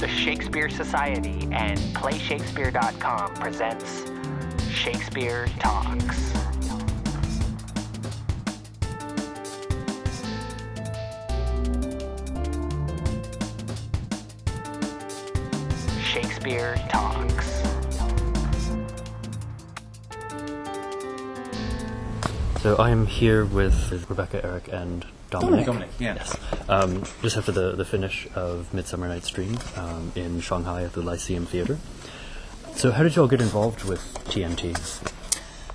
The Shakespeare Society and PlayShakespeare.com presents Shakespeare Talks. Shakespeare Talks. So I'm here with Rebecca, Eric, and Dominic. Dominic, yeah. Yes. Um, just after the, the finish of Midsummer Night's Dream um, in Shanghai at the Lyceum Theatre. So how did you all get involved with TNT?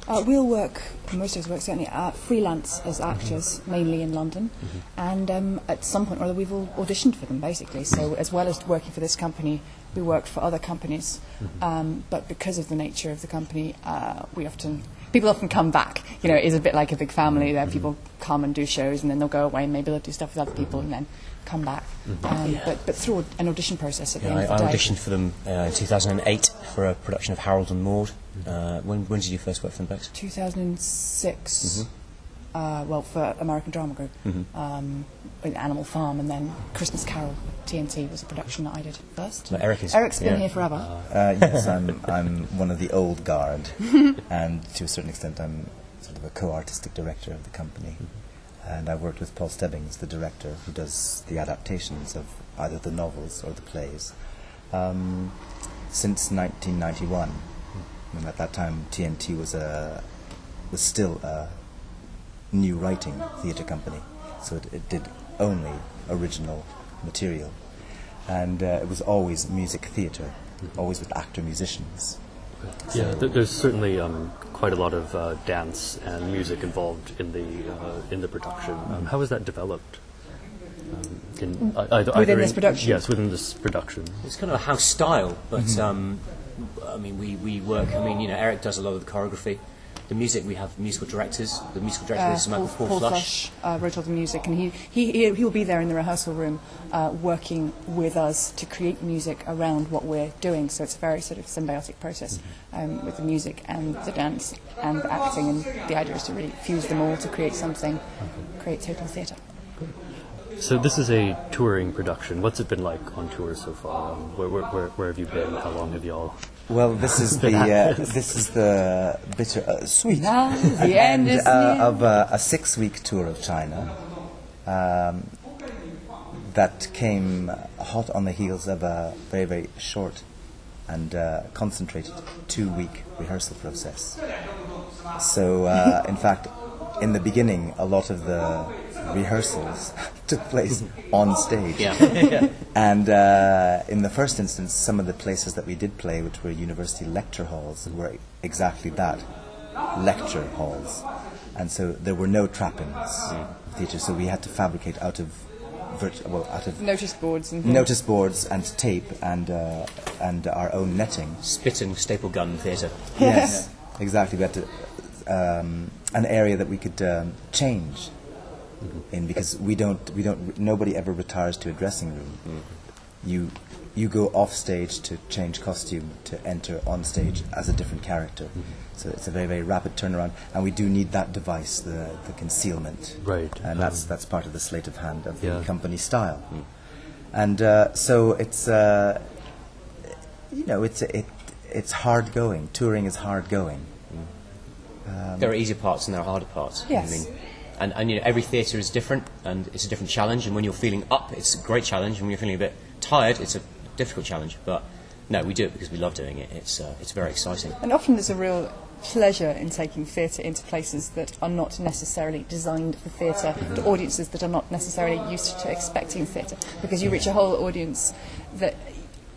Uh, we'll work, most of us work certainly, uh, freelance as actors, mainly in London. And um, at some point or other, we've all auditioned for them, basically. So, as well as working for this company, we worked for other companies. Um, but because of the nature of the company, uh, we often, people often come back. You know, it is a bit like a big family there. People come and do shows and then they'll go away and maybe they'll do stuff with other people and then come back. Mm-hmm. Um, yeah. but, but through an audition process at the yeah, end I, of the I day. Auditioned for them uh, in 2008 for a production of Harold and Maude. Mm-hmm. Uh, when, when did you first work for them, Bex? 2006. Mm-hmm. Uh, well, for American Drama Group, um, with Animal Farm, and then Christmas Carol, TNT was a production that I did first. Eric Eric's been yeah. here forever. Uh, yes, I'm, I'm one of the old guard, and to a certain extent, I'm sort of a co artistic director of the company. And I worked with Paul Stebbings, the director, who does the adaptations of either the novels or the plays, um, since 1991. And at that time, TNT was, a, was still a new writing theatre company, so it, it did only original material. And uh, it was always music theatre, always with actor musicians. Yeah, th- there's certainly um, quite a lot of uh, dance and music involved in the uh, in the production. Um, how was that developed? Um, in, uh, either, Within either this in- production? Yes, within this production. It's kind of a house style, but um, I mean, we, we work. I mean, you know, Eric does a lot of the choreography. The music, we have musical directors. The musical director Uh, is Michael Paul, Paul, Paul Flush. Flush uh, wrote all the music, and he, he, he, he'll be there in the rehearsal room uh, working with us to create music around what we're doing. So it's a very sort of symbiotic process um, with the music and the dance and the acting. And the idea is to really fuse them all to create something, create total theatre. So this is a touring production. What's it been like on tour so far? Um, where, where, where, where have you been? How long have you all? Well, this is the uh, this is the bitter uh, sweet the end is uh, near. of uh, a six-week tour of China um, that came hot on the heels of a very very short and uh, concentrated two-week rehearsal process. So, uh, in fact, in the beginning, a lot of the rehearsals took place on stage. Yeah. And uh, in the first instance, some of the places that we did play, which were university lecture halls, were exactly that lecture halls. And so there were no trappings of theatre, so we had to fabricate out of, virt- well, out of Notice boards and things. notice boards and tape and, uh, and our own netting. Spit and staple gun theatre. Yes, exactly. We had to, um, an area that we could um, change in because we don't, we don't, nobody ever retires to a dressing room. Mm-hmm. You, you go off stage to change costume to enter on stage as a different character. Mm-hmm. So it's a very, very rapid turnaround, and we do need that device, the, the concealment. Right. And that's, um, that's part of the sleight of hand of Yeah. the company style. Mm. And uh, so it's, uh, you know, it's, it, it's hard going. Touring is hard going. Mm. Um, there are easier parts and there are harder parts. Yes. I mean, And, and you know, every theatre is different and it's a different challenge. And when you're feeling up, it's a great challenge. And when you're feeling a bit tired, it's a difficult challenge. But no, we do it because we love doing it. It's, uh, it's very exciting. And often there's a real pleasure in taking theatre into places that are not necessarily designed for theatre, mm-hmm. to audiences that are not necessarily used to expecting theatre, because you reach a whole audience that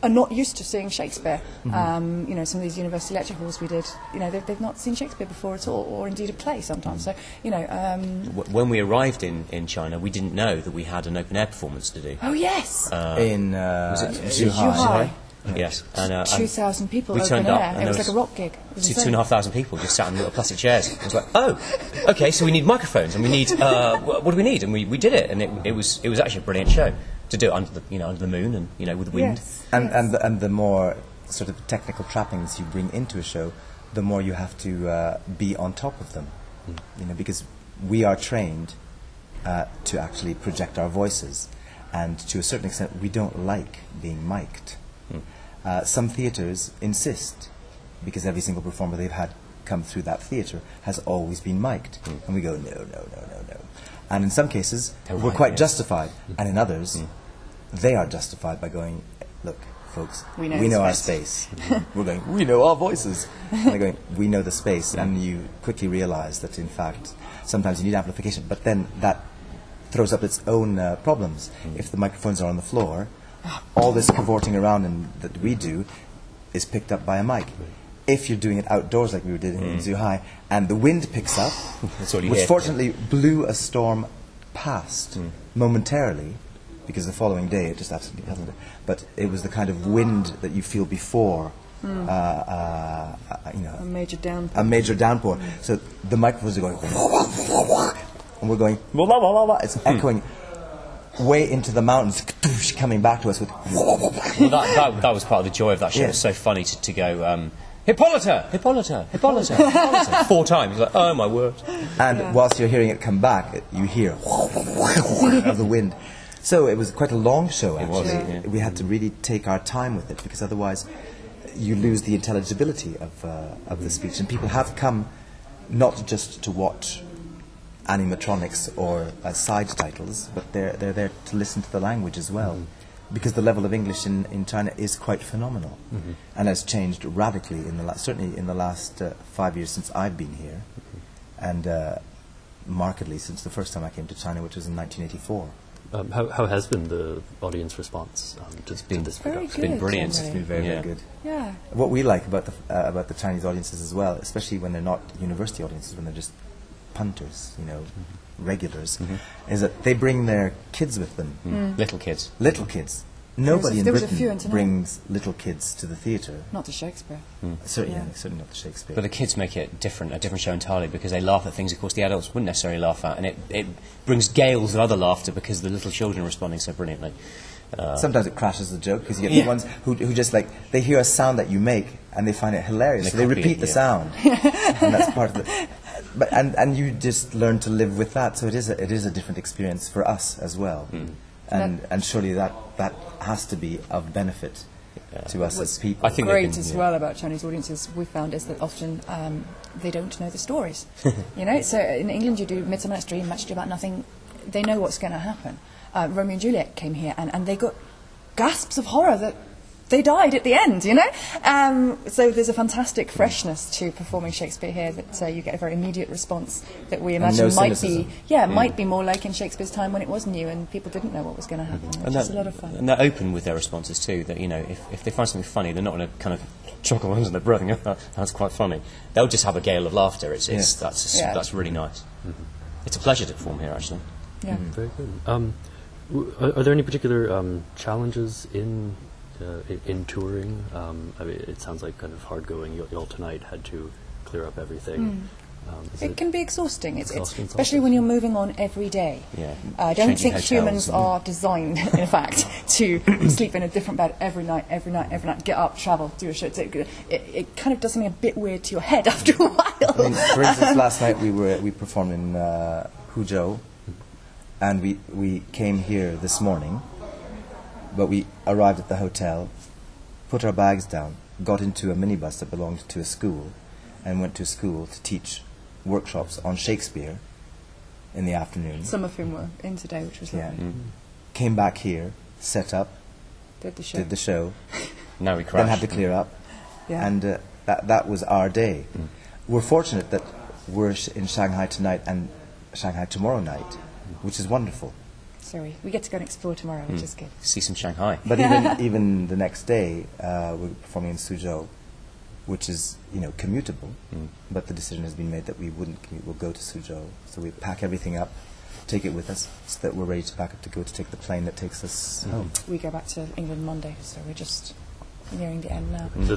are not used to seeing Shakespeare. Um, you know, some of these university lecture halls we did, you know, they've, they've not seen Shakespeare before at all, or indeed a play sometimes. So, you know, um, when we arrived in, in China, we didn't know that we had an open air performance to do. oh yes, in uh, was it Zhuhai. Zhuhai. Yes. And, uh, 2,000 people we open turned up air. and It was there like a rock gig. It was two, two insane. and a half thousand people just sat in little plastic chairs. It was like, oh, okay, so we need microphones and we need, uh, what do we need? And we, we did it, and it, it, was, it was actually a brilliant show to do it under the, you know, under the moon and, you know, with the wind. Yes. And, yes. and, the, and the more sort of technical trappings you bring into a show, the more you have to uh, be on top of them. You know, because we are trained uh, to actually project our voices. and to a certain extent, we don't like being mic'd. Uh, some theatres insist, because every single performer they've had come through that theatre has always been mic'd, hmm. and we go no, no, no, no, no. And in some cases, They're we're quite yes. justified, hmm. and in others, hmm. they are justified by going, look, folks, We know the our space." space. We're going, we know our voices. and they're going, we know the space. And you quickly realize that, in fact, sometimes you need amplification, but then that throws up its own uh, problems. If the microphones are on the floor, all this cavorting around and, that we do is picked up by a mic. If you're doing it outdoors like we did in Zhuhai, and the wind picks up, That's all you which hear. fortunately blew a storm past momentarily, because the following day it just absolutely hasn't. But it was the kind of wind that you feel before, uh, uh, uh, you know, A major down. a major downpour. So the microphones are going, and we're going, it's echoing way into the mountains, coming back to us with. Well, that, that, that was part of the joy of that show. Yeah. It was so funny to, to go, um, Hippolyta, Hippolyta, Hippolyta, Hippolyta, four times. It's like, oh my word. And whilst you're hearing it come back, you hear of the wind. So it was quite a long show, was, actually. yeah. We had to really take our time with it because otherwise you lose the intelligibility of, uh, of the speech. And people have come not just to watch animatronics or uh, side titles, but they're, they're there to listen to the language as well. Because the level of English in, in China is quite phenomenal and has changed radically in the la- certainly in the last uh, five years since I've been here, and uh, markedly since the first time I came to China, which was in 1984. Um, how, how has been the audience response um, to, been to this very production? been good, brilliant. It's been very, Yeah. very good. Yeah. What we like about the uh, about the Chinese audiences as well, especially when they're not university audiences, when they're just punters, you know, regulars, is that they bring their kids with them, Mm. Little kids. little kids. Nobody in there was a Britain in tonight. brings little kids to the theatre. Not to Shakespeare. Certainly, Yeah. certainly not the Shakespeare. But the kids make it different, a different show entirely because they laugh at things, of course, the adults wouldn't necessarily laugh at. And it, it brings gales of other laughter because the little children are responding so brilliantly. Uh, Sometimes it crashes the joke because you get Yeah. the ones who, who just like they hear a sound that you make and they find it hilarious, They so they repeat it, the yeah. sound, and that's part of the. But and, and you just learn to live with that, so it is a, it is a different experience for us as well, Hmm. and and surely that that has to be of benefit to us What's as people. I think great can- as yeah. well about Chinese audiences we found is that often um, they don't know the stories. you know, so in England you do Midsummer Night's Dream, Much Ado About Nothing. They know what's going to happen. Uh, Romeo and Juliet came here and, and they got gasps of horror that they died at the end. You know, um, so there's a fantastic freshness to performing Shakespeare here that uh, you get a very immediate response that we imagine no might cynicism. be yeah might be more like in Shakespeare's time when it was new and people didn't know what was going to happen. Which and, is that- a lot of fun. and they're open with their responses too. That you know, if, if they find something funny, they're not going to kind of chuckle under their breath and go, "Oh, "That's quite funny." They'll just have a gale of laughter. It's, it's Yeah. that's Yeah. that's really nice. It's a pleasure to perform here, actually. yeah. Very good. Um, w- are, are there any particular um, challenges in uh, i- in touring? Um, I mean, it sounds like kind of hard going. You, you all tonight had to clear up everything. Um, is It can be exhausting, it's, it's, Exhausting, it's especially when you're moving on every day. Yeah. I don't Changing think humans are designed, in fact, to sleep in a different bed every night, every night, every night, get up, travel, do a show. It, it, it kind of does something a bit weird to your head after a while. I mean, for instance, last night we were we performed in uh, Huzhou, and we we came here this morning, but we arrived at the hotel, put our bags down, got into a minibus that belonged to a school, and went to school to teach workshops on Shakespeare in the afternoon. Some of whom were in today, which was Yeah. lovely. Came back here, set up, Did the show. did the show, Now we crash. then had to clear up, Yeah. and uh, that that was our day. We're fortunate that we're sh- in Shanghai tonight and Shanghai tomorrow night, which is wonderful. Sorry, we get to go and explore tomorrow, which hmm. is good. See some Shanghai. But even even the next day, uh, we're performing in Suzhou, which is you know commutable. Hmm. But the decision has been made that we wouldn't commute. We'll go to Suzhou, so we pack everything up, take it with us, so that we're ready to pack up to go to take the plane that takes us hmm. home. We go back to England Monday, so we're just nearing the end now. The,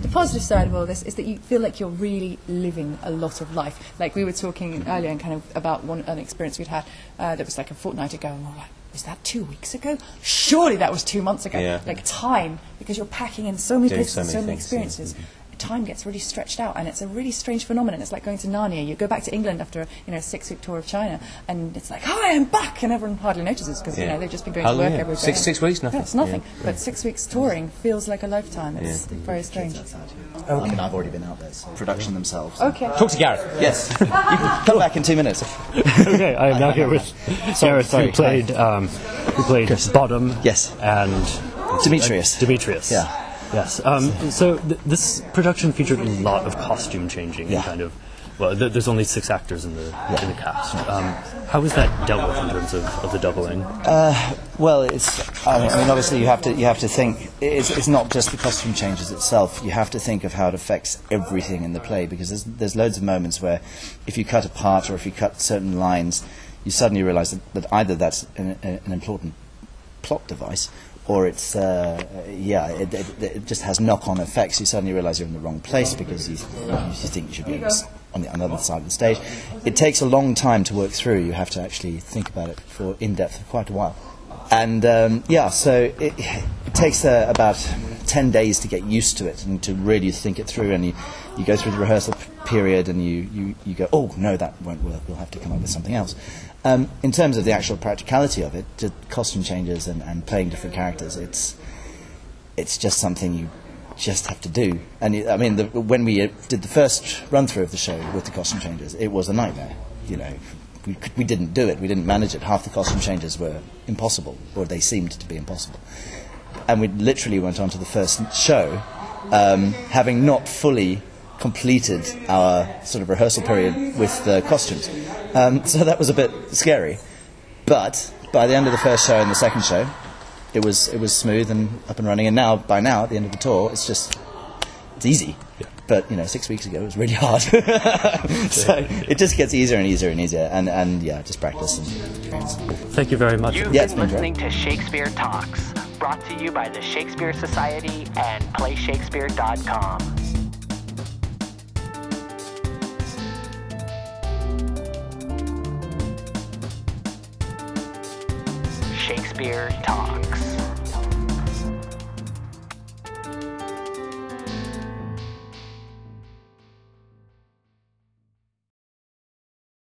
the positive side of all this is that you feel like you're really living a lot of life. Like we were talking earlier and kind of about one an experience we'd had uh, that was like a fortnight ago, and we're like, was that two weeks ago? Surely that was two months ago. Yeah. Like time, because you're packing in so many Doing places, so many, so many things, experiences. Yeah. Experiences. time gets really stretched out, and it's a really strange phenomenon. It's like going to Narnia. You go back to England after a you know six week tour of China, and it's like, "Hi, I'm back," and everyone hardly notices because you know they've just been going How to work yeah. every day. Six- six weeks, nothing. Yeah, it's nothing. Yeah. But six weeks touring feels like a lifetime. It's very strange. I mean, I've already been out there, so production themselves. Okay. Talk to Gareth. Yes. you can come back in two minutes. okay, I am now here with Gareth, who played um, who played Chris. Bottom. Yes. and Demetrius. Demetrius. Yeah. Yes. Um, so th- this production featured a lot of costume changing. Yeah. And kind of. Well, th- there's only six actors in the in the cast. Um, how was that dealt with in terms of, of the doubling? Well, it's. I mean, I mean, obviously, you have to. You have to think. It's, it's not just the costume changes itself. You have to think of how it affects everything in the play because there's there's loads of moments where, if you cut a part or if you cut certain lines, you suddenly realise that, that either that's an, an important plot device or it's uh, yeah, it, it, it just has knock-on effects. You suddenly realise you're in the wrong place because you, you think you should be on, the other side of the stage. It takes a long time to work through. You have to actually think about it for in depth for quite a while. And um, yeah, so it, it takes uh, about 10 days to get used to it and to really think it through. And you, you go through the rehearsal period and you, you, you go, oh, no, that won't work. We'll have to come up with something else. Um, in terms of the actual practicality of it, the costume changes and, and playing different characters, it's, it's just something you just have to do. And I mean, the, when we uh, did the first run through of the show with the costume changes, it was a nightmare. You know, we, we didn't do it. We didn't manage it. Half the costume changes were impossible, or they seemed to be impossible. And we literally went on to the first show, um, having not fully completed our sort of rehearsal period with the costumes. Um, so that was a bit scary. But by the end of the first show and the second show, it was it was smooth and up and running. And now, by now, at the end of the tour, it's just it's easy. But you know, six weeks ago it was really hard. so it just gets easier and easier and easier. And, and yeah, just practice and experience. Thank you very much. You've Yeah, it's been been great. listening to Shakespeare Talks, brought to you by the Shakespeare Society and PlayShakespeare.com.